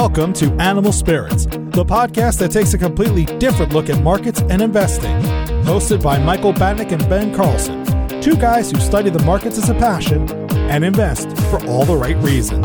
Welcome to Animal Spirits, the podcast that takes a completely different look at markets and investing. Hosted by Michael Batnick and Ben Carlson, two guys who study the markets as a passion and invest for all the right reasons.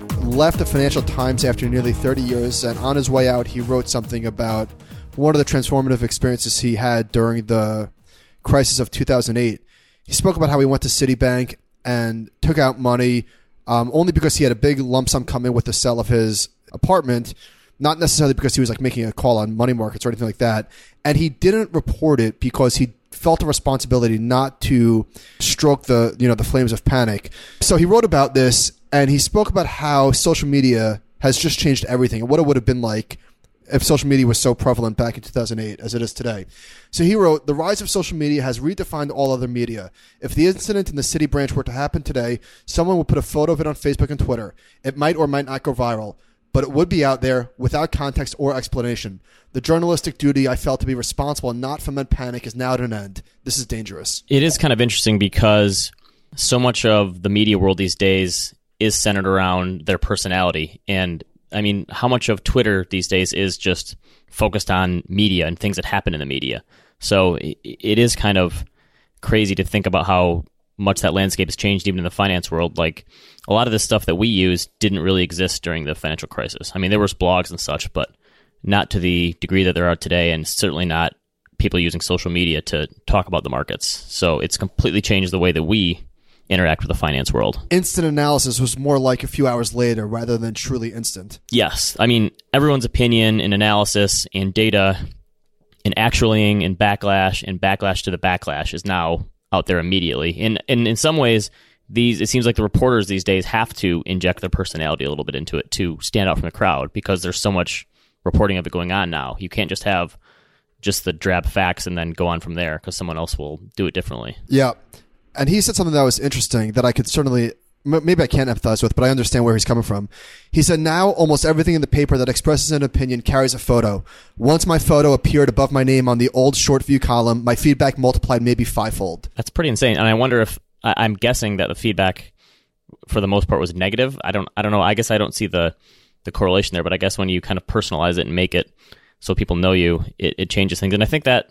left the Financial Times after nearly 30 years, and on his way out, he wrote something about one of the transformative experiences he had during the crisis of 2008. He spoke about how he went to Citibank and took out money um, only because he had a big lump sum come in with the sale of his apartment, not necessarily because he was like making a call on money markets or anything like that. And he didn't report it because he felt a responsibility not to stroke the you know the flames of panic. So he wrote about this and he spoke about how social media has just changed everything and what it would have been like if social media was so prevalent back in 2008 as it is today. So he wrote, The rise of social media has redefined all other media. If the incident in the city branch were to happen today, someone would put a photo of it on Facebook and Twitter. It might or might not go viral, but it would be out there without context or explanation. The journalistic duty I felt to be responsible and not foment panic is now at an end. This is dangerous. It is kind of interesting because so much of the media world these days is centered around their personality. And I mean, how much of Twitter these days is just focused on media and things that happen in the media? So it is kind of crazy to think about how much that landscape has changed even in the finance world. Like a lot of the stuff that we use didn't really exist during the financial crisis. I mean, there was blogs and such, but not to the degree that there are today, and certainly not people using social media to talk about the markets. So it's completely changed the way that we interact with the finance world. Instant analysis was more like a few hours later rather than truly instant. Yes. I mean, everyone's opinion and analysis and data and actualing and backlash and backlash to the backlash is now out there immediately. And, and in some ways, these it seems like the reporters these days have to inject their personality a little bit into it to stand out from the crowd because there's so much reporting of it going on now. You can't just have just the drab facts and then go on from there because someone else will do it differently. Yeah and he said something that was interesting that I could certainly maybe I can't empathize with, but I understand where he's coming from. He said, Now almost everything in the paper that expresses an opinion carries a photo. Once my photo appeared above my name on the old short view column, my feedback multiplied maybe fivefold. That's pretty insane. And I wonder if I'm guessing that the feedback for the most part was negative. I don't I don't know. I guess I don't see the the correlation there, but I guess when you kind of personalize it and make it so people know you, it, it changes things. And I think that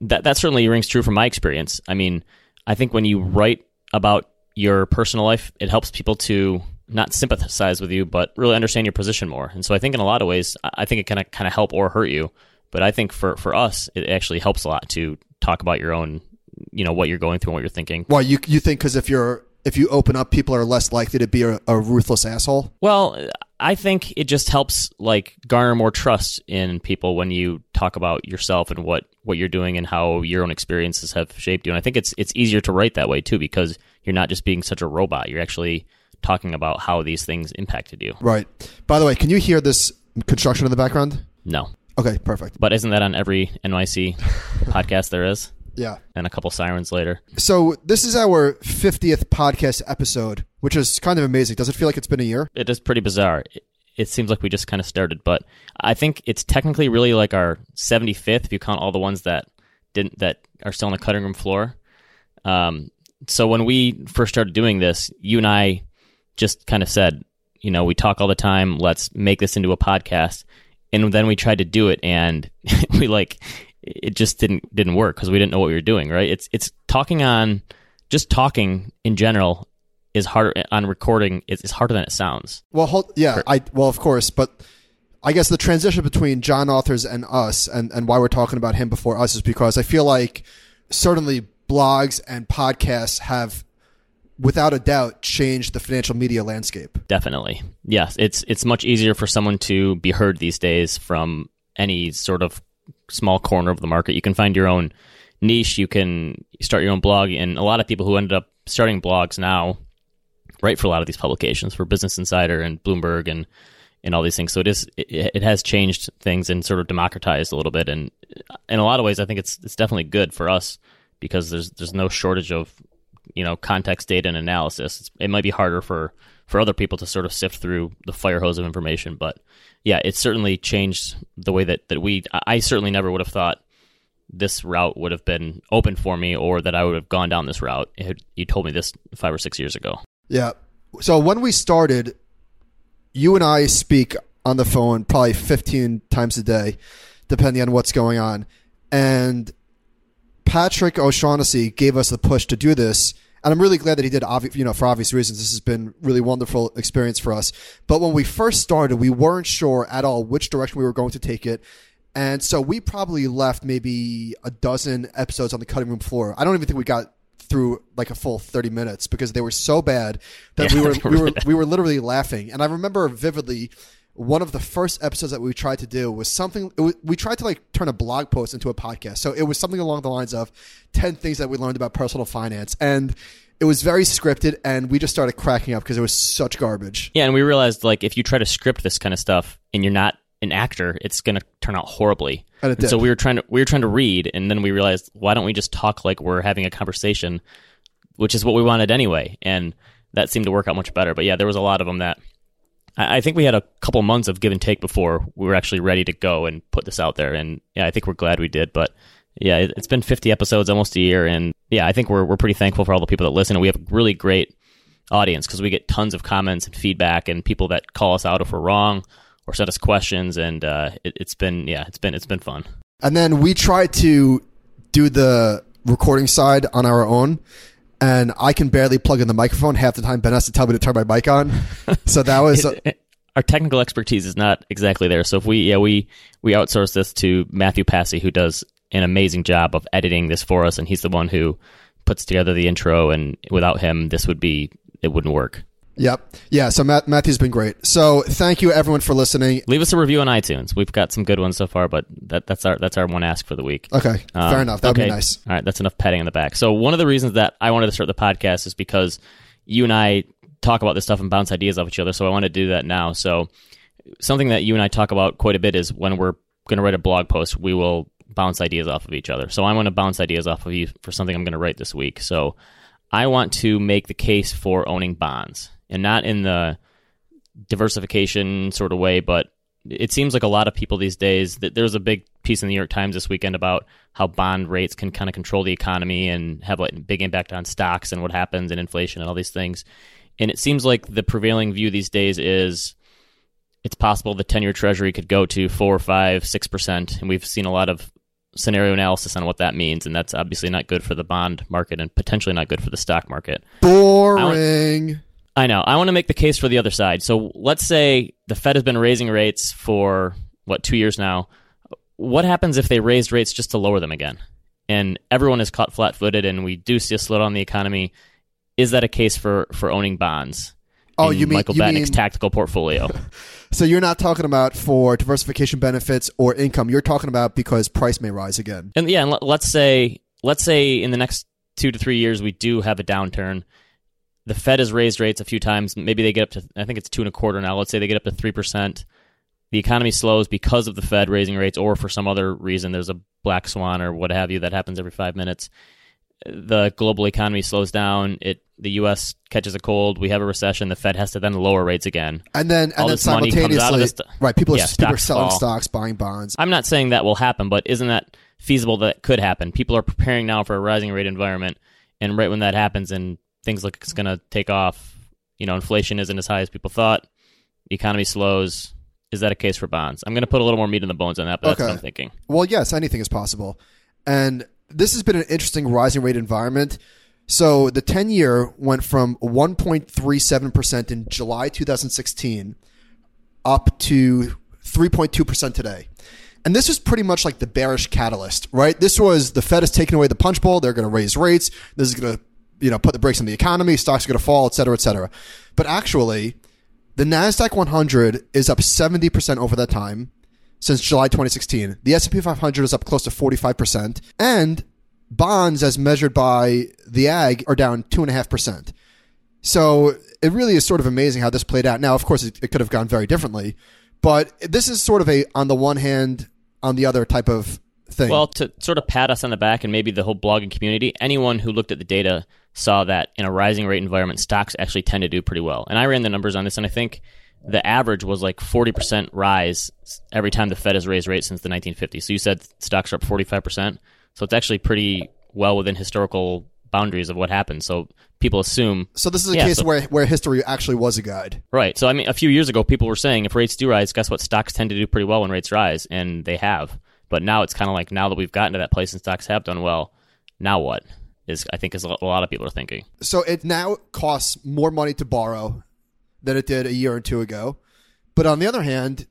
that that certainly rings true from my experience. I mean, I think when you write about your personal life, it helps people to not sympathize with you, but really understand your position more. And so I think in a lot of ways, I think it can kind of help or hurt you. But I think for, for us, it actually helps a lot to talk about your own, you know, what you're going through and what you're thinking. Well, you you think because if you're if you open up, people are less likely to be a, a ruthless asshole. Well, I think it just helps like garner more trust in people when you talk about yourself and what what you're doing and how your own experiences have shaped you. And I think it's it's easier to write that way too because you're not just being such a robot. You're actually talking about how these things impacted you. Right. By the way, can you hear this construction in the background? No. Okay, perfect. But isn't that on every NYC podcast there is? Yeah. And a couple sirens later. So this is our 50th podcast episode, which is kind of amazing. Does it feel like it's been a year? It is pretty bizarre. It, it seems like we just kind of started, but I think it's technically really like our 75th if you count all the ones that didn't that are still on the cutting room floor. Um, so when we first started doing this, you and I just kind of said, you know, we talk all the time. Let's make this into a podcast. And then we tried to do it, and we like it just didn't didn't work because we didn't know what we were doing. Right? It's it's talking on just talking in general is harder on recording. It's, it's harder than it sounds. Well, hold, yeah, I well of course, but I guess the transition between John Authers and us, and and why we're talking about him before us, is because I feel like certainly blogs and podcasts have without a doubt changed the financial media landscape. Definitely. Yes, it's it's much easier for someone to be heard these days from any sort of small corner of the market. You can find your own niche. You can start your own blog, and a lot of people who ended up starting blogs now write for a lot of these publications, for Business Insider and Bloomberg and and all these things. So it is it, it has changed things and sort of democratized a little bit. And in a lot of ways, I think it's it's definitely good for us because there's there's no shortage of you know context data and analysis. It's, it might be harder for for other people to sort of sift through the fire hose of information, but yeah, it certainly changed the way that that we. I certainly never would have thought this route would have been open for me or that I would have gone down this route. Had, you told me this five or six years ago. Yeah. So when we started, you and I speak on the phone probably 15 times a day, depending on what's going on. And Patrick O'Shaughnessy gave us the push to do this. And I'm really glad that he did, obvi- you know, for obvious reasons. This has been really wonderful experience for us. But when we first started, we weren't sure at all which direction we were going to take it. And so we probably left maybe a dozen episodes on the cutting room floor. I don't even think we got through like a full 30 minutes because they were so bad that Yeah, we were we were we were literally laughing. And I remember vividly one of the first episodes that we tried to do was something it was, we tried to like turn a blog post into a podcast. So it was something along the lines of 10 things that we learned about personal finance and it was very scripted and we just started cracking up because it was such garbage. Yeah, and we realized like if you try to script this kind of stuff and you're not an actor, it's going to turn out horribly. And it did. so we were trying to we were trying to read, and then we realized why don't we just talk like we're having a conversation, which is what we wanted anyway, and that seemed to work out much better. But yeah, there was a lot of them that I, think we had a couple months of give and take before we were actually ready to go and put this out there, and yeah, I think we're glad we did. But yeah, it, it's been 50 episodes, almost a year, and yeah, I think we're we're pretty thankful for all the people that listen, and we have a really great audience because we get tons of comments and feedback and people that call us out if we're wrong or send us questions. And uh, it, it's been yeah it's been it's been fun. And then we try to do the recording side on our own. And I can barely plug in the microphone half the time. Ben has to tell me to turn my mic on. So that was our technical expertise is not exactly there so if we yeah we we outsource this to matthew passy who does an amazing job of editing this for us and he's the one who puts together the intro and without him this would be it wouldn't work Yep. Yeah. So Matt, Matthew's been great. So thank you everyone for listening. leave us a review on itunes we've got some good ones so far but that, that's our that's our one ask for the week Okay. Um, fair enough. That'd okay. be nice. All right, that's enough petting in the back. So one of the reasons that I wanted to start the podcast is because you and I talk about this stuff and bounce ideas off each other. So I want to do that now. So something that you and I talk about quite a bit is when we're going to write a blog post, we will bounce ideas off of each other. So I want to bounce ideas off of you for something I'm going to write this week. So I want to make the case for owning bonds and not in the diversification sort of way, but it seems like a lot of people these days that there's a big piece in the New York Times this weekend about how bond rates can kind of control the economy and have like a big impact on stocks and what happens and inflation and all these things. And it seems like the prevailing view these days is it's possible the 10 year treasury could go to four, five, six percent. And we've seen a lot of scenario analysis on what that means. And that's obviously not good for the bond market and potentially not good for the stock market. Boring. I know. I want to make the case for the other side. So let's say the Fed has been raising rates for what two years now. What happens if they raised rates just to lower them again? And everyone is caught flat-footed, and we do see a slowdown in the economy. Is that a case for for owning bonds? Oh, you mean- Michael you Batnick's mean- tactical portfolio? So you're not talking about for diversification benefits or income. You're talking about because price may rise again. And yeah, and let's say let's say in the next two to three years we do have a downturn. The Fed has raised rates a few times. Maybe they get up to I think it's two and a quarter now. Let's say they get up to three percent. The economy slows because of the Fed raising rates, or for some other reason. There's a black swan or what have you that happens every five minutes. The global economy slows down. It the U.S. catches a cold. We have a recession. The Fed has to then lower rates again. And then and All then this money comes out simultaneously, st- right? People are, Yeah, people are selling fall. stocks, buying bonds. I'm not saying that will happen, but isn't that feasible that could happen? People are preparing now for a rising rate environment, and right when that happens and things look it's going to take off, you know, inflation isn't as high as people thought, the economy slows. Is that a case for bonds? I'm going to put a little more meat in the bones on that, but that's what Okay. I'm thinking. Well, yes, anything is possible. And this has been an interesting rising rate environment. So the 10 year went from 1.37% in July 2016 up to 3.2% today. And this was pretty much like the bearish catalyst, right? This was the Fed is taking away the punch bowl. They're going to raise rates. This is going to, you know, put the brakes on the economy. Stocks are going to fall, et cetera, et cetera. But actually, the Nasdaq 100 is up 70% over that time since July 2016. The S&P 500 is up close to 45%, and bonds, as measured by the Agg, are down two and a half percent. So it really is sort of amazing how this played out. Now, of course, it, it could have gone very differently, but this is sort of a on the one hand, on the other type of thing. Well, to sort of pat us on the back and maybe the whole blogging community, anyone who looked at the data saw that in a rising rate environment, stocks actually tend to do pretty well. And I ran the numbers on this, and I think the average was like 40% rise every time the Fed has raised rates since the 1950s. So you said stocks are up 45%. So it's actually pretty well within historical boundaries of what happened. So people assume. so this is a yeah, case so- where where history actually was a guide. Right. So I mean, a few years ago, people were saying if rates do rise, guess what? Stocks tend to do pretty well when rates rise, and they have. But now it's kind of like now that we've gotten to that place and stocks have done well, now what? Is I think is a lot of people are thinking. So it now costs more money to borrow than it did a year or two ago. But on the other hand,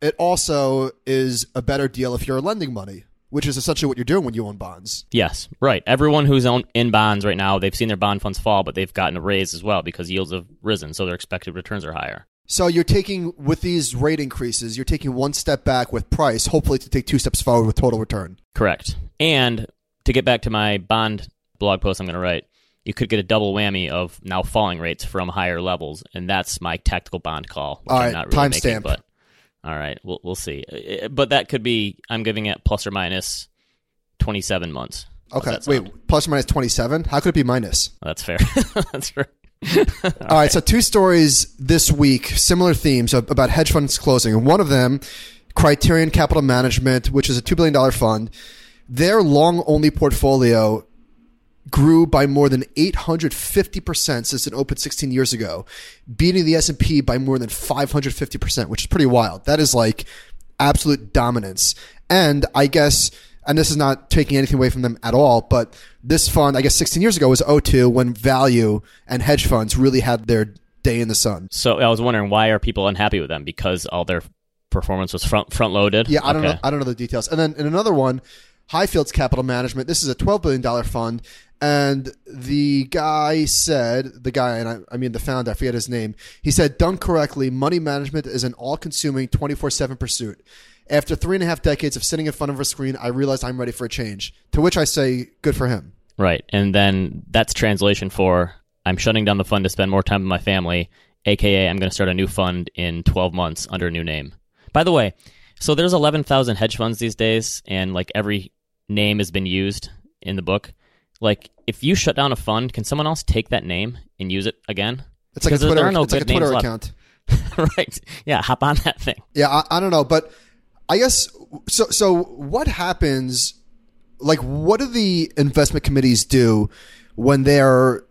it also is a better deal if you're lending money, which is essentially what you're doing when you own bonds. Yes, right. Everyone who's own, in bonds right now, they've seen their bond funds fall, but they've gotten a raise as well because yields have risen, so their expected returns are higher. So you're taking with these rate increases, you're taking one step back with price, hopefully to take two steps forward with total return. Correct. And to get back to my bond blog post I'm going to write, you could get a double whammy of now falling rates from higher levels, and that's my tactical bond call. Which All I'm not really making, timestamp. But all right, we'll we'll see. Uh, But that could be I'm giving it plus or minus 27 months. Okay, wait, plus or minus 27? How could it be minus? that's fair. that's fair. All right, so two stories this week, similar themes about hedge funds closing. And one of them, Criterion Capital Management, which is a $2 billion fund, their long only portfolio grew by more than 850% since it opened 16 years ago, beating the S&P by more than 550%, which is pretty wild. That is like absolute dominance. And I guess and this is not taking anything away from them at all, but this fund, I guess 16 years ago was O2 when value and hedge funds really had their day in the sun. So I was wondering why are people unhappy with them because all their performance was front front loaded. Yeah, I don't Okay. know. I don't know the details. And then in another one, Highfields Capital Management. This is a twelve billion dollar fund, and the guy said, the guy, and I, I mean the founder, I forget his name. He said, done correctly, money management is an all-consuming, twenty-four seven pursuit. After three and a half decades of sitting in front of a screen, I realized I'm ready for a change. To which I say, good for him. Right. And then that's translation for I'm shutting down the fund to spend more time with my family, aka I'm going to start a new fund in 12 months under a new name. By the way, so there's 11,000 hedge funds these days and like every name has been used in the book. Like if you shut down a fund, can someone else take that name and use it again? It's like a Because there Twitter. are no it's like a Twitter account. right. Yeah, hop on that thing. Yeah, I, I don't know, but I guess so. So what happens? Like, what do the investment committees do when they're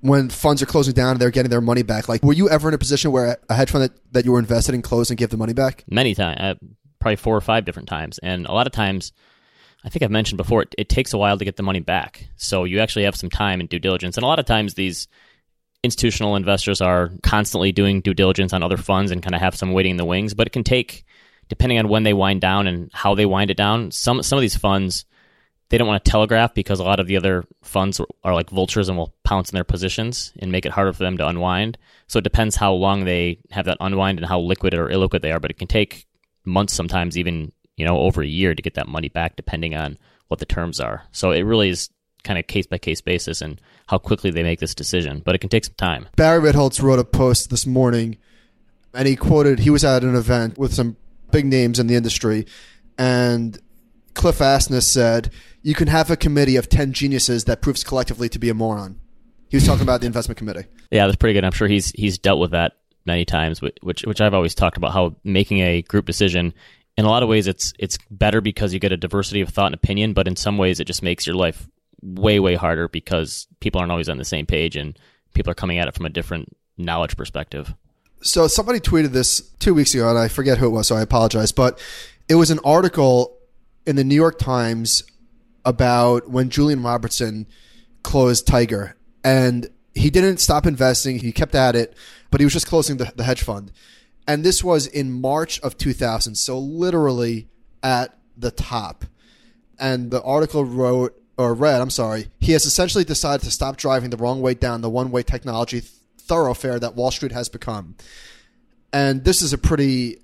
when funds are closing down and they're getting their money back? Like, were you ever in a position where a hedge fund that, that you were invested in closed and gave the money back? many times, uh, probably four or five different times. And a lot of times, I think I've mentioned before, it, it takes a while to get the money back. So you actually have some time and due diligence. And a lot of times, these institutional investors are constantly doing due diligence on other funds and kind of have some waiting in the wings. But it can take, depending on when they wind down and how they wind it down. Some some of these funds they don't want to telegraph because a lot of the other funds are, like vultures and will pounce in their positions and make it harder for them to unwind. So it depends how long they have that unwind and how liquid or illiquid they are. But it can take months, sometimes even you know over a year to get that money back, depending on what the terms are. So it really is kind of case by case basis and how quickly they make this decision. But it can take some time. Barry Ritholtz wrote a post this morning, and he quoted he was at an event with some big names in the industry, and Cliff Asness said, "You can have a committee of ten geniuses that proves collectively to be a moron." He was talking about the investment committee. Yeah, that's pretty good. I'm sure he's he's dealt with that many times, which which I've always talked about how making a group decision. In a lot of ways, it's it's better because you get a diversity of thought and opinion, but in some ways, it just makes your life way way harder because people aren't always on the same page and people are coming at it from a different knowledge perspective. So somebody tweeted this two weeks ago, and I forget who it was, so I apologize. But it was an article in the New York Times about when Julian Robertson closed Tiger, and he didn't stop investing; he kept at it, but he was just closing the, the hedge fund. And this was in March of 2000, so literally at the top. And the article wrote or read, I'm sorry, he has essentially decided to stop driving the wrong way down the one way technology th- thoroughfare that Wall Street has become. And this is a pretty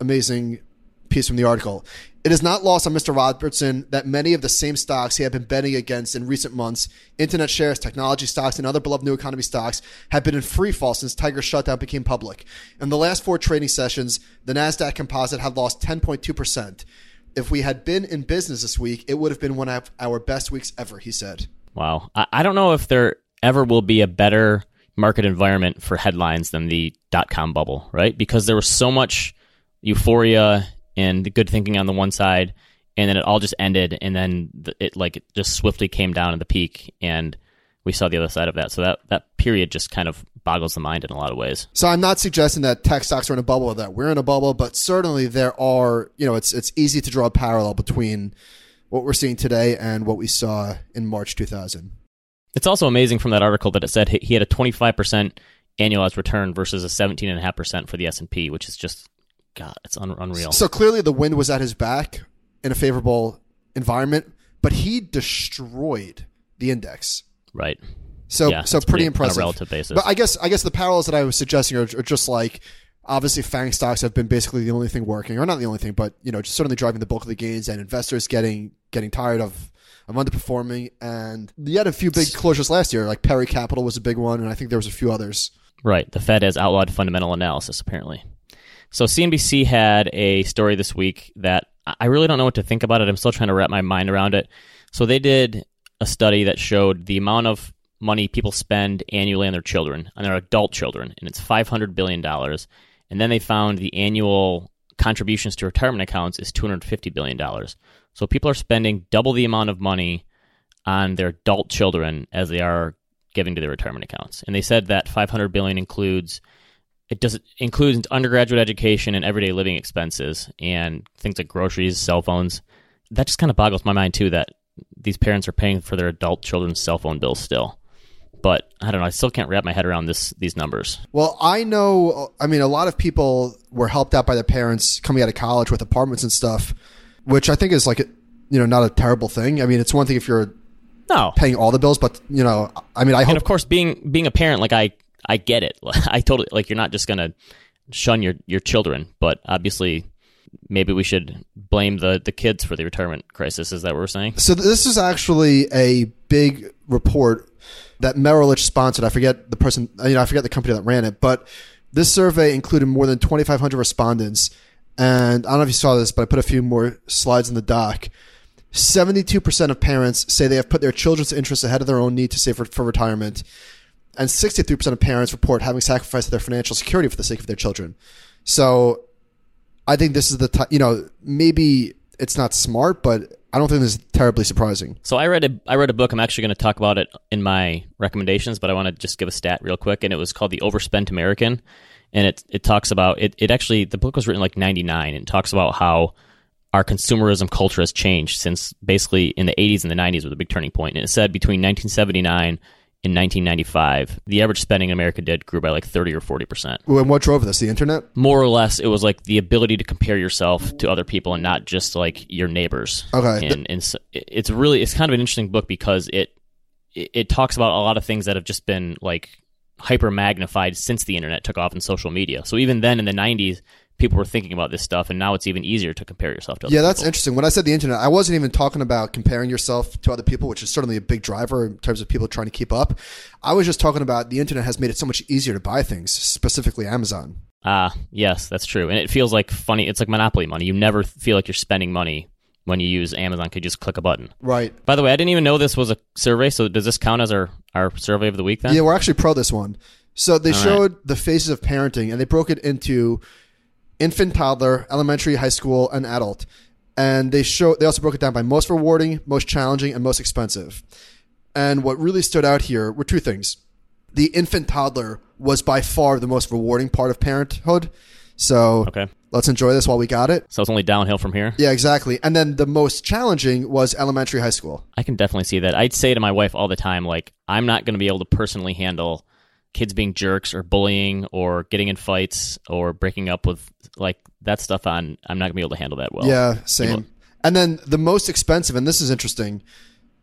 amazing piece from the article. It is not lost on Mr. Robertson that many of the same stocks he had been betting against in recent months, internet shares, technology stocks, and other beloved new economy stocks, have been in free fall since Tiger's shutdown became public. In the last four trading sessions, the NASDAQ composite had lost 10.2%. If we had been in business this week, it would have been one of our best weeks ever, he said. Wow. I, don't know if there ever will be a better market environment for headlines than the dot com bubble, right? Because there was so much euphoria and the good thinking on the one side, and then it all just ended, and then it like it just swiftly came down at the peak, and we saw the other side of that. So that that period just kind of boggles the mind in a lot of ways. So I'm not suggesting that tech stocks are in a bubble or that we're in a bubble, but certainly there are, you know, it's it's easy to draw a parallel between what we're seeing today and what we saw in March 2000. It's also amazing from that article that it said he had a 25% annualized return versus a 17.5% for the S&P, which is just god, it's un- unreal. So clearly the wind was at his back in a favorable environment, but he destroyed the index. Right. So Yeah, so pretty pretty- on a impressive. relative basis. But I guess I guess the parallels that I was suggesting are, are just like obviously FANG stocks have been basically the only thing working, or not the only thing, but you know, just certainly driving the bulk of the gains and investors getting getting tired of of underperforming. And you had a few big closures last year, like Perry Capital was a big one, and I think there was a few others. Right. The Fed has outlawed fundamental analysis, apparently. So CNBC had a story this week that I really don't know what to think about it. I'm still trying to wrap my mind around it. So they did a study that showed the amount of money people spend annually on their children, on their adult children, and it's $500 billion. And then they found the annual contributions to retirement accounts is $250 billion. So people are spending double the amount of money on their adult children as they are giving to their retirement accounts. And they said that 500 billion includes it does includes undergraduate education and everyday living expenses and things like groceries, cell phones. That just kind of boggles my mind too that these parents are paying for their adult children's cell phone bills still. But I don't know, I still can't wrap my head around this these numbers. Well, I know. I mean, a lot of people were helped out by their parents coming out of college with apartments and stuff, which I think is like, you know, not a terrible thing. I mean, it's one thing if you're No. paying all the bills, but you know, I mean, I hope And of course being being a parent like I I get it. I totally like you're not just to shun your your children, but obviously maybe we should blame the the kids for the retirement crisis. Is that what we're saying? So this is actually a big report that Merrill Lynch sponsored. I forget the person, uh, you know, I forget the company that ran it, but this survey included more than 2,500 respondents. And I don't know if you saw this, but I put a few more slides in the doc. 72% of parents say they have put their children's interests ahead of their own need to save for, for retirement. And 63% of parents report having sacrificed their financial security for the sake of their children. So I think this is the time, you know, maybe it's not smart, but I don't think this is terribly surprising. So I read a I read a book. I'm actually going to talk about it in my recommendations, but I want to just give a stat real quick. And it was called The Overspent American, and it it talks about it. It actually the book was written like '99, and talks about how our consumerism culture has changed since basically in the 80s and the 90s was a big turning point. And it said between 1979 and 1995, the average spending in America did grew by like 30 or 40 percent. And what drove this? The internet? More or less, it was like the ability to compare yourself to other people and not just like your neighbors. Okay. and and so it's really it's kind of an interesting book because it it, it talks about a lot of things that have just been like hyper magnified since the internet took off in social media. So even then in the 90s, people were thinking about this stuff, and now it's even easier to compare yourself to. Other Yeah, that's people. interesting. When I said the internet, I wasn't even talking about comparing yourself to other people, which is certainly a big driver in terms of people trying to keep up. I was just talking about the internet has made it so much easier to buy things, specifically Amazon. Ah, yes, that's true. And it feels like funny. It's like monopoly money. You never feel like you're spending money when you use Amazon. Could just click a button. Right. By the way, I didn't even know this was a survey. So does this count as our our survey of the week then? Yeah, we're actually pro this one. So they All showed the phases of parenting, and they broke it into infant, toddler, elementary, high school, and adult. And they show they also broke it down by most rewarding, most challenging, and most expensive. And what really stood out here were two things. The infant toddler was by far the most rewarding part of parenthood. So Okay. let's enjoy this while we got it. So it's only downhill from here. Yeah, exactly. And then the most challenging was elementary, high school. I can definitely see that. I'd say to my wife all the time, like, I'm not going to be able to personally handle kids being jerks or bullying or getting in fights or breaking up with like that stuff on I'm not going to be able to handle that well. Yeah, same. And then the most expensive, and this is interesting,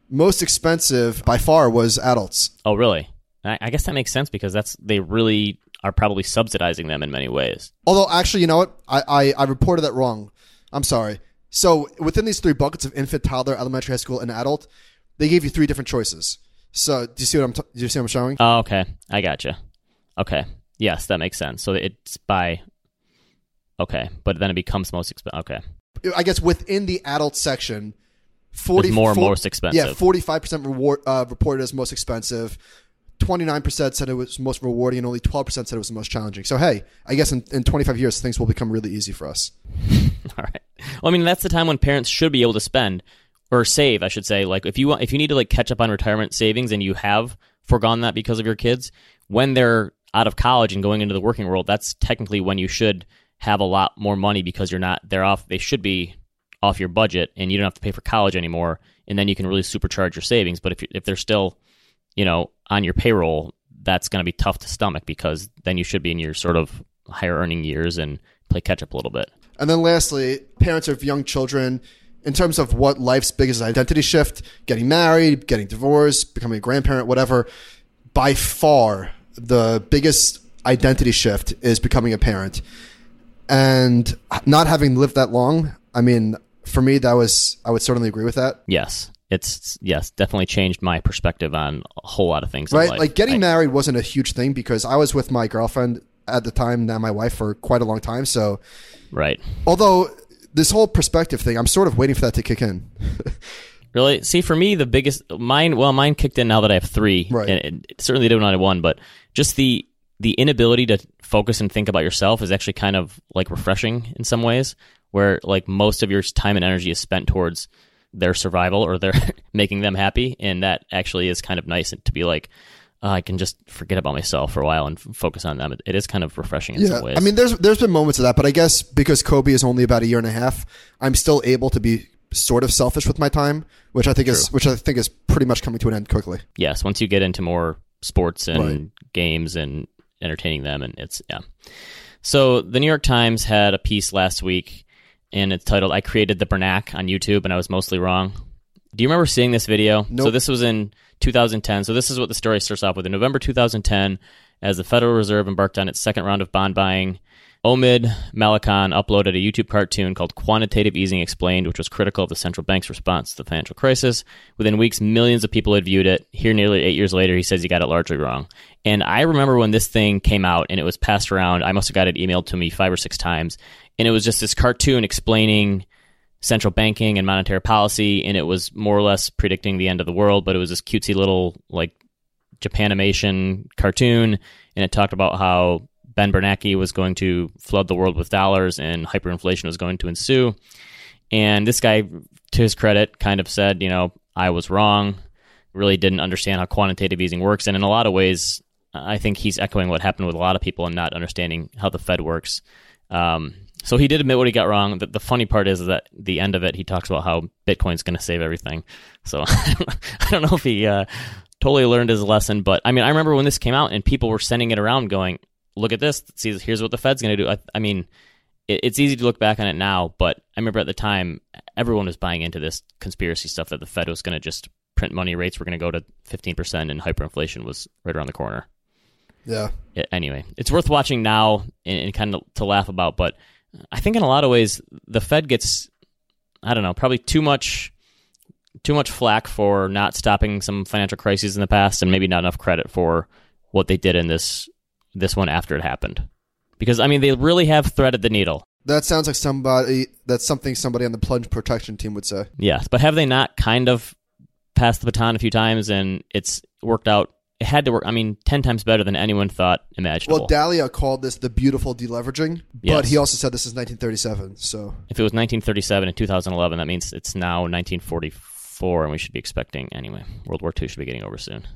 most expensive by far was adults. Oh, really? I, I guess that makes sense because that's they really are probably subsidizing them in many ways. Although, actually, you know what? I, I, I reported that wrong. I'm sorry. So within these three buckets of infant, toddler, elementary, high school, and adult, they gave you three different choices. So do you see what I'm? T- do you see what I'm showing? Oh, okay. I gotcha. Okay. Yes, that makes sense. So it's by. Okay, but then it becomes most expensive. Okay. I guess within the adult section, forty more four- most expensive. Yeah, forty five percent reward uh, reported as most expensive. Twenty nine percent said it was most rewarding, and only twelve percent said it was the most challenging. So hey, I guess in, in twenty five years things will become really easy for us. All right. Well, I mean, that's the time when parents should be able to spend or save, I should say. Like if you want, if you need to like catch up on retirement savings and you have foregone that because of your kids, when they're out of college and going into the working world, that's technically when you should have a lot more money because you're not they're off. They should be off your budget and you don't have to pay for college anymore, and then you can really supercharge your savings. But if if they're still, you know, on your payroll, that's going to be tough to stomach because then you should be in your sort of higher earning years and play catch up a little bit. And then lastly, parents of young children, in terms of what life's biggest identity shift, getting married, getting divorced, becoming a grandparent, whatever, by far the biggest identity shift is becoming a parent. And not having lived that long, I mean, for me, that was, I would certainly agree with that. Yes, it's yes, definitely changed my perspective on a whole lot of things. in Right? Like getting I- married wasn't a huge thing because I was with my girlfriend at the time, now my wife, for quite a long time. So, right? although this whole perspective thing, I'm sort of waiting for that to kick in. Really? See, for me, the biggest mine. Well, mine kicked in now that I have three. Right. And it certainly did when I had one, but just the the inability to focus and think about yourself is actually kind of like refreshing in some ways. Where like most of your time and energy is spent towards their survival or their making them happy, and that actually is kind of nice to be like. Uh, I can just forget about myself for a while and f- focus on them. It, it is kind of refreshing in some ways. I mean, there's there's been moments of that, but I guess because Kobe is only about a year and a half, I'm still able to be sort of selfish with my time, which I think is which I think is pretty much coming to an end quickly. yes, once you get into more sports and Right. games and entertaining them, and it's yeah. So the New York Times had a piece last week, and it's titled "I created the Bernac" on YouTube, and I was mostly wrong. Do you remember seeing this video? No. So this was in 2010. So this is what the story starts off with. In November 2010, as the Federal Reserve embarked on its second round of bond buying, Omid Malekan uploaded a YouTube cartoon called Quantitative Easing Explained, which was critical of the central bank's response to the financial crisis. Within weeks, millions of people had viewed it. Here, nearly eight years later, he says he got it largely wrong. And I remember when this thing came out and it was passed around, I must have got it emailed to me five or six times. And it was just this cartoon explaining central banking and monetary policy, and it was more or less predicting the end of the world, but it was this cutesy little, like, Japanimation cartoon, and it talked about how Ben Bernanke was going to flood the world with dollars and hyperinflation was going to ensue. And this guy, to his credit, kind of said, you know, I was wrong, really didn't understand how quantitative easing works. And in a lot of ways, I think he's echoing what happened with a lot of people and not understanding how the Fed works. Um, so he did admit what he got wrong. The, the funny part is that the end of it, he talks about how Bitcoin's going to save everything. So I don't know if he uh, totally learned his lesson, but I mean, I remember when this came out and people were sending it around, going, "Look at this! See, here's what the Fed's going to do." I, I mean, it, it's easy to look back on it now, but I remember at the time everyone was buying into this conspiracy stuff that the Fed was going to just print money rates were going to go to 15% and hyperinflation was right around the corner Yeah. anyway, it's worth watching now and, and kind of to laugh about. But I think in a lot of ways, the Fed gets, I don't know, probably too much, too much flack for not stopping some financial crises in the past, and maybe not enough credit for what they did in this this one after it happened. Because I mean, they really have threaded the needle. That sounds like somebody that's something somebody on the plunge protection team would say. Yes, but have they not kind of passed the baton a few times and it's worked out? It had to work. I mean, ten times better than anyone thought imaginable. Well, Dalio called this the beautiful deleveraging, but he also said this is 1937. So If it was 1937 and 2011, that means it's now 1944, and we should be expecting anyway. World War II should be getting over soon.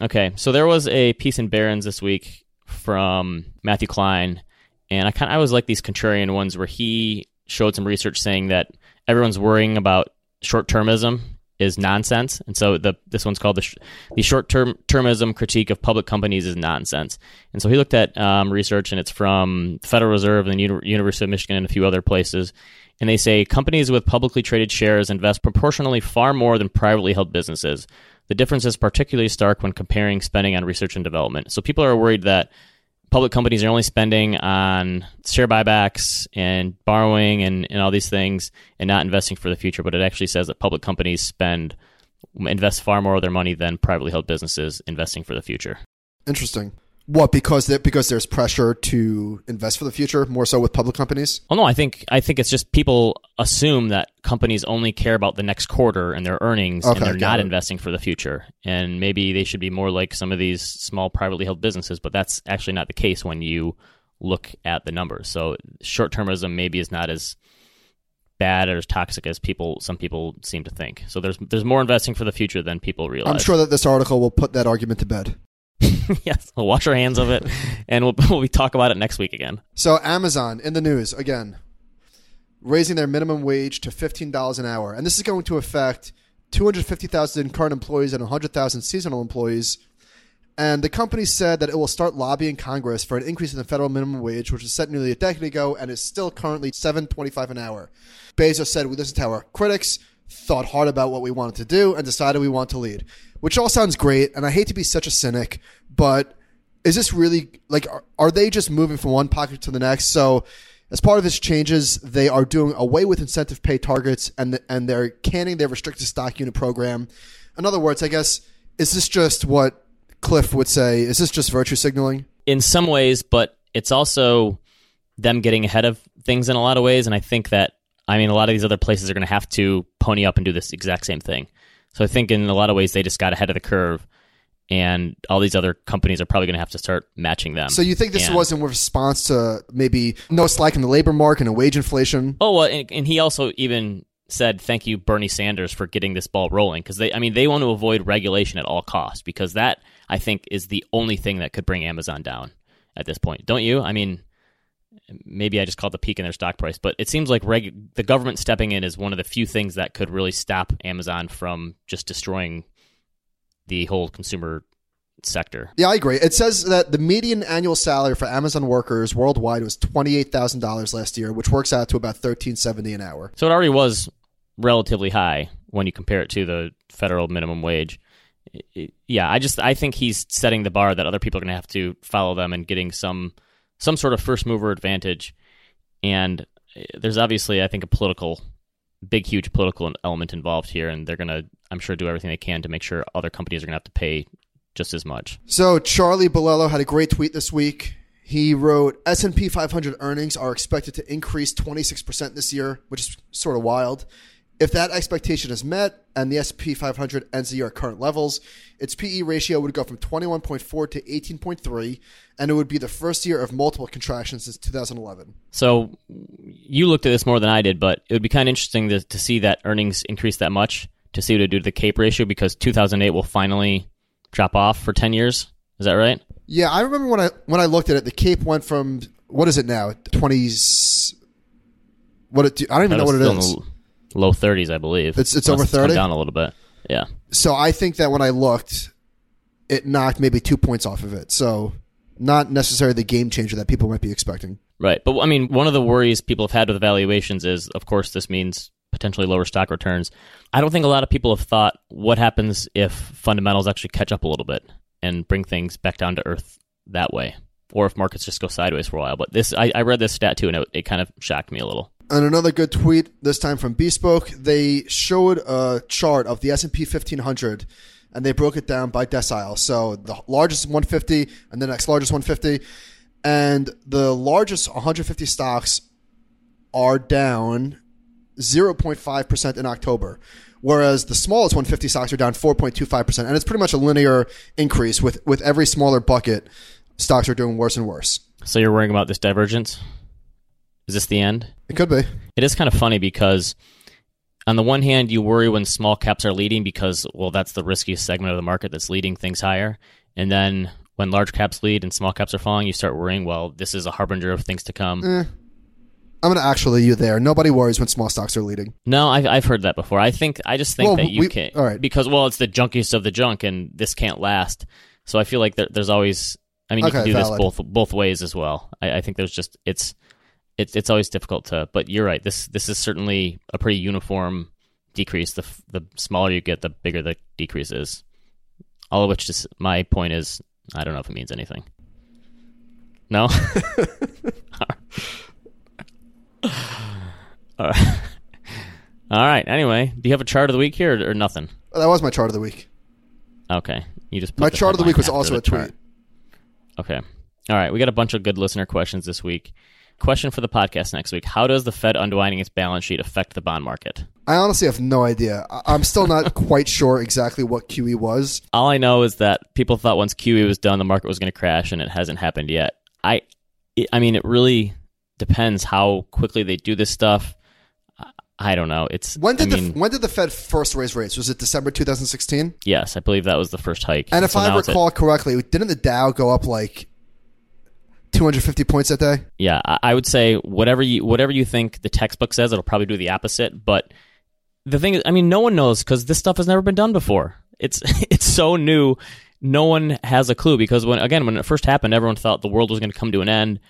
Okay, so there was a piece in Barron's this week from Matthew Klein, and I kind of I always like these contrarian ones where he showed some research saying that everyone's worrying about short termism is nonsense, and so the this one's called the sh- the short term termism critique of public companies is nonsense. And so he looked at um, research, and it's from the Federal Reserve and the Uni- University of Michigan and a few other places. And they say companies with publicly traded shares invest proportionally far more than privately held businesses. The difference is particularly stark when comparing spending on research and development. So people are worried that public companies are only spending on share buybacks and borrowing and, and all these things and not investing for the future. But it actually says that public companies spend invest far more of their money than privately held businesses investing for the future. interesting. What because there, because there's pressure to invest for the future more so with public companies. Oh no, I think I think it's just people assume that companies only care about the next quarter and their earnings, Okay, and they're not it. investing for the future. And maybe they should be more like some of these small privately held businesses, but that's actually not the case when you look at the numbers. So short termism maybe is not as bad or as toxic as people some people seem to think. So there's there's more investing for the future than people realize. I'm sure that this article will put that argument to bed. yes, we'll wash our hands of it, and we'll we'll talk about it next week again. So Amazon in the news again, raising their minimum wage to fifteen dollars an hour, and this is going to affect two hundred fifty thousand current employees and hundred thousand seasonal employees. And the company said that it will start lobbying Congress for an increase in the federal minimum wage, which was set nearly a decade ago and is still currently seven twenty-five an hour. Bezos said, "We listened to our critics, thought hard about what we wanted to do, and decided we want to lead." Which all sounds great, and I hate to be such a cynic, but is this really like are, are they just moving from one pocket to the next? So, as part of this changes, they are doing away with incentive pay targets and and they're canning their restricted stock unit program. In other words, I guess is this just what Cliff would say? Is this just virtue signaling? in some ways, but it's also them getting ahead of things in a lot of ways. And I think that, I mean, a lot of these other places are going to have to pony up and do this exact same thing. So I think in a lot of ways, they just got ahead of the curve. And all these other companies are probably going to have to start matching them. So you think this And- was in response to maybe no slack in the labor market and wage inflation? Oh, well, and, and he also even said, "Thank you, Bernie Sanders, for getting this ball rolling." Because they, I mean, they want to avoid regulation at all costs because that, I think, is the only thing that could bring Amazon down at this point. Don't you? I mean, maybe I just called the peak in their stock price, but it seems like reg- the government stepping in is one of the few things that could really stop Amazon from just destroying the whole consumer sector. Yeah, I agree. It says that the median annual salary for Amazon workers worldwide was twenty eight thousand dollars last year, which works out to about thirteen seventy an hour. So it already was relatively high when you compare it to the federal minimum wage. Yeah, I just I think he's setting the bar that other people are going to have to follow them and getting some some sort of first mover advantage. And uh, there's obviously I think a political big huge political element involved here and they're going to I'm sure do everything they can to make sure other companies are going to have to pay just as much. So Charlie Bilello had a great tweet this week. He wrote S and P 500 earnings are expected to increase 26 percent this year, which is sort of wild. If that expectation is met and the S&P 500 ends the year at current levels, its PE ratio would go from 21.4 to 18.3, and it would be the first year of multiple contractions since 2011. So you looked at this more than I did, but it would be kind of interesting to, to see that earnings increase that much to see what it do to the CAPE ratio because 2008 will finally drop off for 10 years. Is that right? Yeah, I remember when I when I looked at it, the Cape went from what is it now? 20s. What it? I don't even know what it is. Still in is. Low 30s, I believe. It's- it's Unless over 30? down a little bit. Yeah. So I think that when I looked, it knocked maybe two points off of it. So not necessarily the game changer that people might be expecting. Right. But I mean, one of the worries people have had with valuations is, of course, this means potentially lower stock returns. I don't think a lot of people have thought what happens if fundamentals actually catch up a little bit and bring things back down to earth that way, or if markets just go sideways for a while. But this, I, I read this stat too, and it, it kind of shocked me a little. And another good tweet this time from Bespoke. They showed a chart of the S and P 1500, and they broke it down by decile. So the largest 150, and the next largest 150, and the largest 150 stocks are down 0.5 percent in October, whereas the smallest 150 stocks are down 4.25 percent, and it's pretty much a linear increase with with every smaller bucket. Stocks are doing worse and worse. So you're worrying about this divergence? Is this the end? It could be. It is kind of funny because on the one hand, you worry when small caps are leading because, well, that's the riskiest segment of the market that's leading things higher. And then when large caps lead and small caps are falling, you start worrying, well, this is a harbinger of things to come. Eh. I'm going to actually you there. Nobody worries when small stocks are leading. No, I've, I've heard that before. I think, I just think Well, that you we- can, all right. because, well, it's the junkiest of the junk and this can't last. So I feel like there, there's always, I mean, you Okay, can do valid. this both, both ways as well. I, I think there's just, it's, it's, it's always difficult to, but you're right. This, this is certainly a pretty uniform decrease. The, the smaller you get, the bigger the decrease is. All of which is, my point is, I don't know if it means anything. No? All right. All right. Anyway, do you have a chart of the week here or, or nothing? Uh, that was my chart of the week. Okay. You just put My chart of the week was also a tweet. chart. Okay. All right. We got a bunch of good listener questions this week. Question for the podcast next week How does the Fed unwinding its balance sheet affect the bond market? I honestly have no idea. I'm still not quite sure exactly what QE was. All I know is that people thought once QE was done, the market was going to crash, and it hasn't happened yet. I, I mean, it really depends how quickly they do this stuff. I- don't know. It's When did I mean, the when did the Fed first raise rates? Was it December 2016? yes, I believe that was the first hike. And if So I recall correctly, didn't the Dow go up like 250 points that day? yeah, I, would say whatever you whatever you think the textbook says, it'll probably do the opposite. But the thing is, I mean, no one knows because this stuff has never been done before. It's it's so new. No one has a clue because when again when it first happened, everyone thought the world was going to come to an end.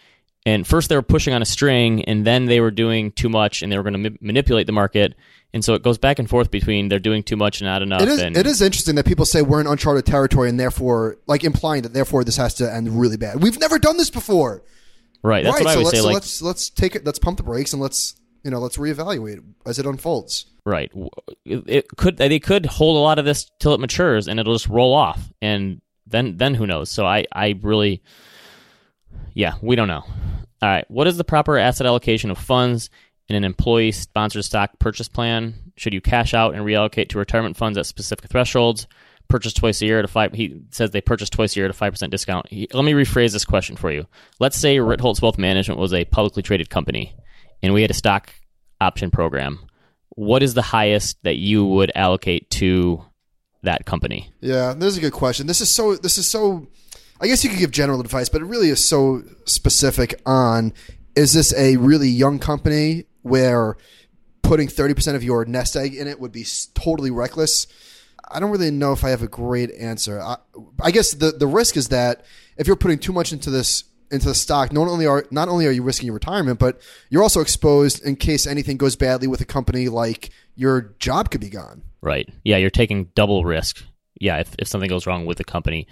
And first they were pushing on a string, and then they were doing too much, and they were going to ma- manipulate the market. And so it goes back and forth between they're doing too much and not enough. It is and it is interesting that people say we're in uncharted territory and therefore like implying that therefore this has to end really bad. We've never done this before. right. That's right. what I so let's say. so Like let's let's take it let's pump the brakes and let's you know, let's reevaluate as it unfolds. Right. It could they could hold a lot of this till it matures and it'll just roll off and then then who knows. So I I really yeah, we don't know. All right, what is the proper asset allocation of funds in an employee sponsored stock purchase plan? Should you cash out and reallocate to retirement funds at specific thresholds? Purchase twice a year at a five. He says they purchase twice a year at a five percent discount. He, let me rephrase this question for you. Let's say Ritholtz Wealth Management was a publicly traded company, and we had a stock option program. What is the highest that you would allocate to that company? Yeah, this is a good question. This is so. This is so. I guess you could give general advice, but it really is so specific on: is this a really young company where putting thirty percent of your nest egg in it would be totally reckless? I don't really know if I have a great answer. I, I guess the the risk is that if you're putting too much into this into the stock, not only are not only are you risking your retirement, but you're also exposed in case anything goes badly with a company, like your job could be gone. Right. Yeah, you're taking double risk. Yeah, if, if something goes wrong with the company.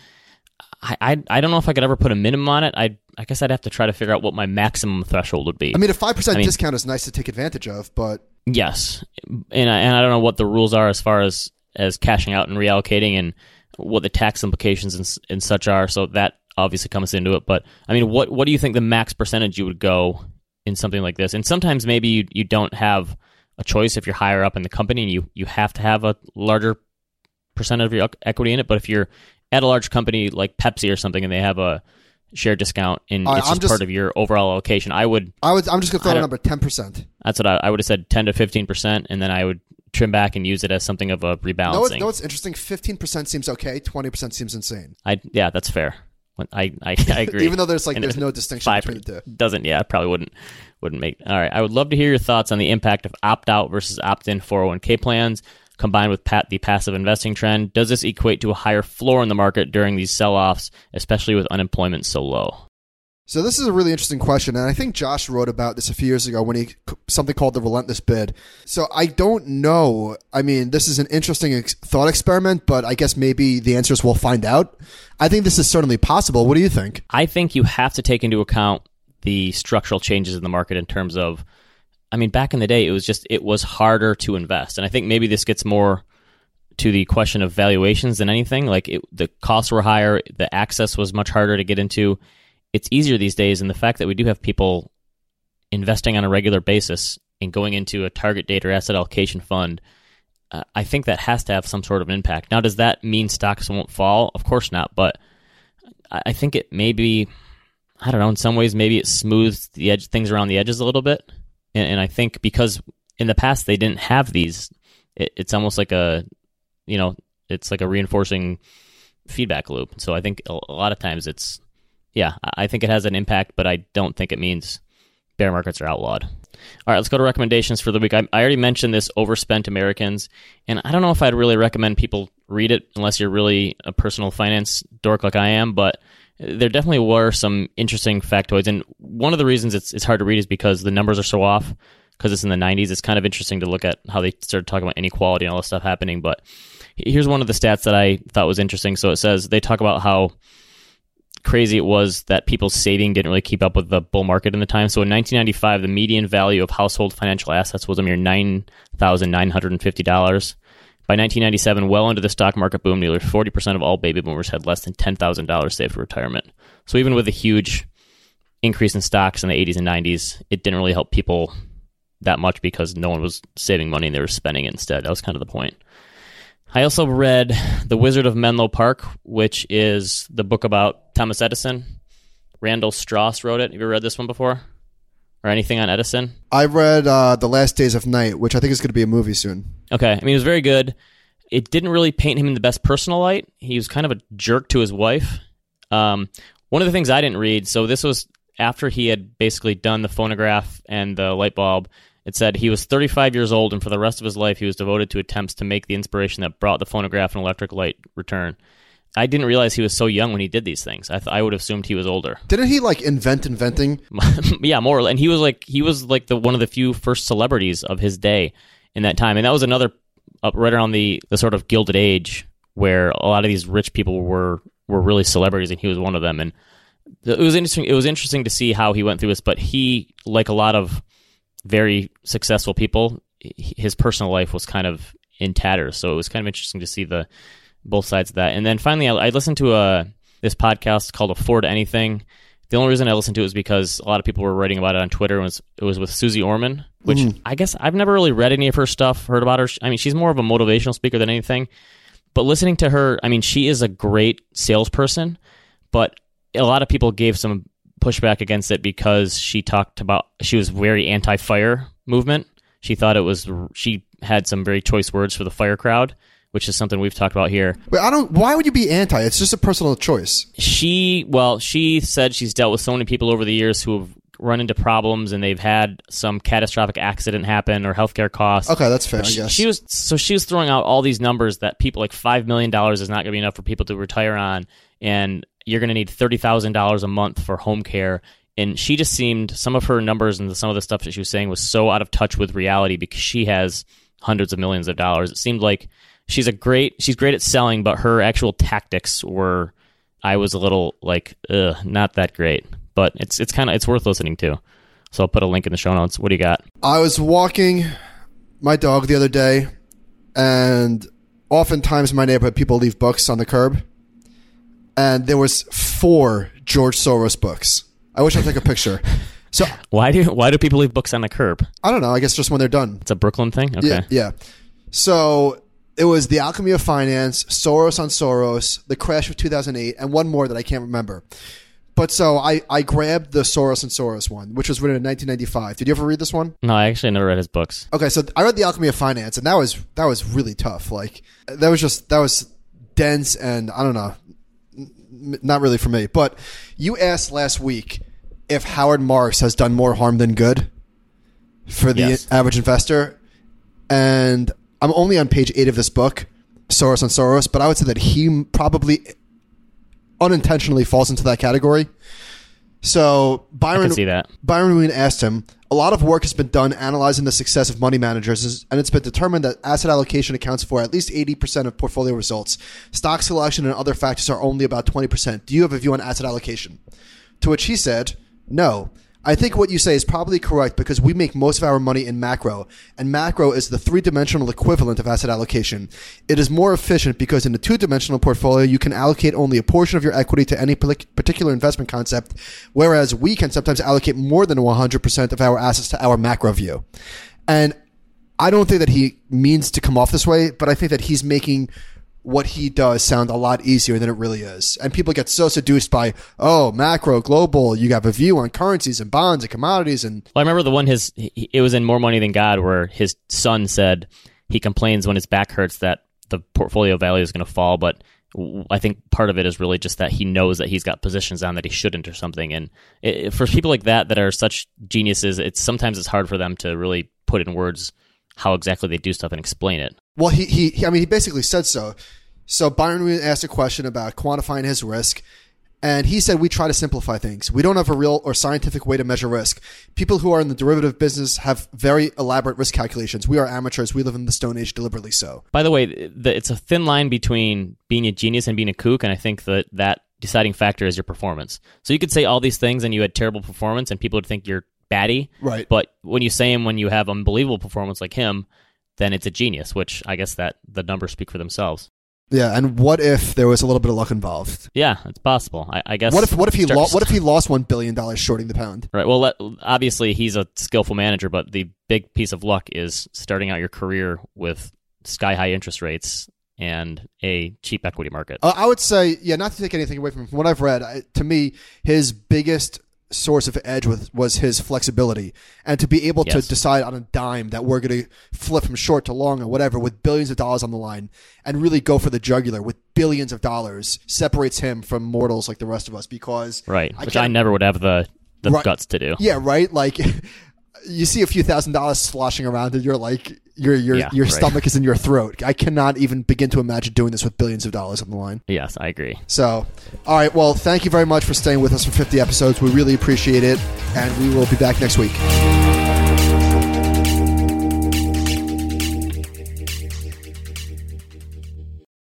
I, I I don't know if I could ever put a minimum on it. I I guess I'd have to try to figure out what my maximum threshold would be. I mean, a five percent I mean- discount is nice to take advantage of, but yes, and I, and I don't know what the rules are as far as as cashing out and reallocating and what the tax implications and, and such are. So that obviously comes into it. But I mean, what what do you think the max percentage you would go in something like this? And sometimes maybe you you don't have a choice if you're higher up in the company and you you have to have a larger percent of your equity in it. But if you're at a large company like Pepsi or something and they have a share discount and I- it's just, just- part of your overall allocation, I would I would. I'm just gonna throw a number ten percent. that's what I, I would have said 10 to 15 percent, and then I would trim back and use it as something of a No, it's, rebalancing. no, it's interesting. Fifteen percent seems okay. Twenty percent seems insane. I yeah, that's fair. I I, I agree. Even though there's like And there's no distinction five between the two. doesn't yeah, probably wouldn't wouldn't make. All right, I would love to hear your thoughts on the impact of opt out versus opt in 401k plans combined with pat the passive investing trend. Does this equate to a higher floor in the market during these sell offs, especially with unemployment so low? So this is a really interesting question, and I think Josh wrote about this a few years ago when he something called the relentless bid. So I don't know. I mean, this is an interesting ex- thought experiment, but I guess maybe the answers we'll find out. I think this is certainly possible. What do you think? I think you have to take into account the structural changes in the market in terms of I mean back in the day it was just it was harder to invest and I think maybe this gets more to the question of valuations than anything like it, the costs were higher the access was much harder to get into it's easier these days and the fact that we do have people investing on a regular basis and going into a target date or asset allocation fund uh, I think that has to have some sort of impact. Now, does that mean stocks won't fall? Of course not, but I think it maybe I don't know. In some ways, maybe it smooths the edge things around the edges a little bit, and, and I think because in the past they didn't have these, it, it's almost like a you know it's like a reinforcing feedback loop. So I think a, a lot of times it's yeah, I think it has an impact, but I don't think it means bear markets are outlawed. All right, let's go to recommendations for the week. I, I already mentioned this Overspent Americans, and I don't know if I'd really recommend people read it unless you're really a personal finance dork like I am, but there definitely were some interesting factoids. And one of the reasons it's, it's hard to read is because the numbers are so off because it's in the 90s. It's kind of interesting to look at how they started talking about inequality and all this stuff happening. But here's one of the stats that I thought was interesting. So it says they talk about how crazy it was that people's saving didn't really keep up with the bull market in the time. So in 1995, the median value of household financial assets was a mere $9,950. By 1997, well into the stock market boom, nearly 40% of all baby boomers had less than $10,000 saved for retirement. So even with a huge increase in stocks in the 80s and 90s, it didn't really help people that much because no one was saving money and they were spending it instead. That was kind of the point. I also read The Wizard of Menlo Park, which is the book about Thomas Edison. Randall Stross wrote it. Have you ever read this one before? Or anything on Edison? I read uh, The Last Days of Night, which I think is going to be a movie soon. Okay. I mean, it was very good. It didn't really paint him in the best personal light. He was kind of a jerk to his wife. Um, one of the things I didn't read, so this was after he had basically done the phonograph and the light bulb. It said he was 35 years old, and for the rest of his life, he was devoted to attempts to make the inspiration that brought the phonograph and electric light return. I didn't realize he was so young when he did these things. I, th- I would have assumed he was older. Didn't he like invent inventing? yeah, more. And he was like he was like the one of the few first celebrities of his day in that time. And that was another uh, right around the the sort of gilded age where a lot of these rich people were were really celebrities, and he was one of them. And it was interesting. It was interesting to see how he went through this. But he, like a lot of very successful people, his personal life was kind of in tatters. So it was kind of interesting to see the both sides of that. And then finally, I, I listened to a this podcast called Afford Anything. The only reason I listened to it was because a lot of people were writing about it on Twitter. It was, it was with Suze Orman, which Mm. I guess I've never really read any of her stuff, heard about her. I mean, she's more of a motivational speaker than anything. But listening to her, I mean, she is a great salesperson, but a lot of people gave some pushback against it because she talked about she was very anti-fire movement. She thought it was she had some very choice words for the fire crowd, which is something we've talked about here. But I don't. Why would you be anti? It's just a personal choice. She well, she said she's dealt with so many people over the years who have run into problems and they've had some catastrophic accident happen or healthcare costs. Okay, that's fair. She, guess. she was so she was throwing out all these numbers that people like five million dollars is not going to be enough for people to retire on, and you're going to need thirty thousand dollars a month for home care. And she just seemed some of her numbers and some of the stuff that she was saying was so out of touch with reality because she has hundreds of millions of dollars. It seemed like she's a great she's great at selling, but her actual tactics were I was a little like ugh, not that great. But it's it's kind of it's worth listening to. So I'll put a link in the show notes. What do you got? I was walking my dog the other day, and oftentimes in my neighborhood, people leave books on the curb, and there was four George Soros books. I wish I take a picture. So Why do why do people leave books on the curb? I don't know. I guess just when they're done. It's a Brooklyn thing. Okay. Yeah, yeah. So it was the Alchemy of Finance, Soros on Soros, the crash of 2008, and one more that I can't remember. But so I, I grabbed the Soros and Soros one, which was written in 1995. Did you ever read this one? No, I actually never read his books. Okay, so I read the Alchemy of Finance, and that was that was really tough. Like that was just that was dense, and I don't know, n- not really for me. But you asked last week if Howard Marks has done more harm than good for the Yes. average investor, and I'm only on page eight of this book, Soros on Soros, but I would say that he probably unintentionally falls into that category. So Byron see that. Byron Wien asked him, a lot of work has been done analyzing the success of money managers, and it's been determined that asset allocation accounts for at least 80% of portfolio results. Stock selection and other factors are only about 20%. Do you have a view on asset allocation? To which he said, no. I think what you say is probably correct because we make most of our money in macro, and macro is the three dimensional equivalent of asset allocation. It is more efficient because in a two dimensional portfolio, you can allocate only a portion of your equity to any particular investment concept, whereas we can sometimes allocate more than 100% of our assets to our macro view. And I don't think that he means to come off this way, but I think that he's making what he does sound a lot easier than it really is. And people get so seduced by, oh, macro, global, you have a view on currencies and bonds and commodities and Well, I remember the one his it was in More Money Than God where his son said he complains when his back hurts that the portfolio value is going to fall, but I think part of it is really just that he knows that he's got positions on that he shouldn't or something. And it, for people like that that are such geniuses, it's sometimes it's hard for them to really put in words how exactly they do stuff and explain it. Well, he, he, he I mean, he basically said so. So Byron Wien asked a question about quantifying his risk, and he said we try to simplify things. We don't have a real or scientific way to measure risk. People who are in the derivative business have very elaborate risk calculations. We are amateurs. We live in the Stone Age, deliberately so. By the way, the, it's a thin line between being a genius and being a kook, and I think that that deciding factor is your performance. So you could say all these things and you had terrible performance, and people would think you're batty. Right. But when you say him when you have unbelievable performance like him, then it's a genius. Which I guess that the numbers speak for themselves. Yeah, and what if there was a little bit of luck involved? Yeah, it's possible. I, I guess. What if what if he lo- what if he lost one billion dollars shorting the pound? Right. Well, let, obviously he's a skillful manager, but the big piece of luck is starting out your career with sky high interest rates and a cheap equity market. Uh, I would say, yeah, not to take anything away from, from what I've read. I, to me, his biggest source of edge was, was his flexibility and to be able to decide on a dime that we're going to flip from short to long or whatever with billions of dollars on the line and really go for the jugular with billions of dollars separates him from mortals like the rest of us because right. I Which I never would have the the Right. guts to do. yeah right like you see a few thousand dollars sloshing around and you're like your your Yeah, your right. stomach is in your throat I cannot even begin to imagine doing this with billions of dollars on the line Yes, I agree. So, all right. Well, thank you very much for staying with us for 50 episodes. We really appreciate it. And we will be back next week.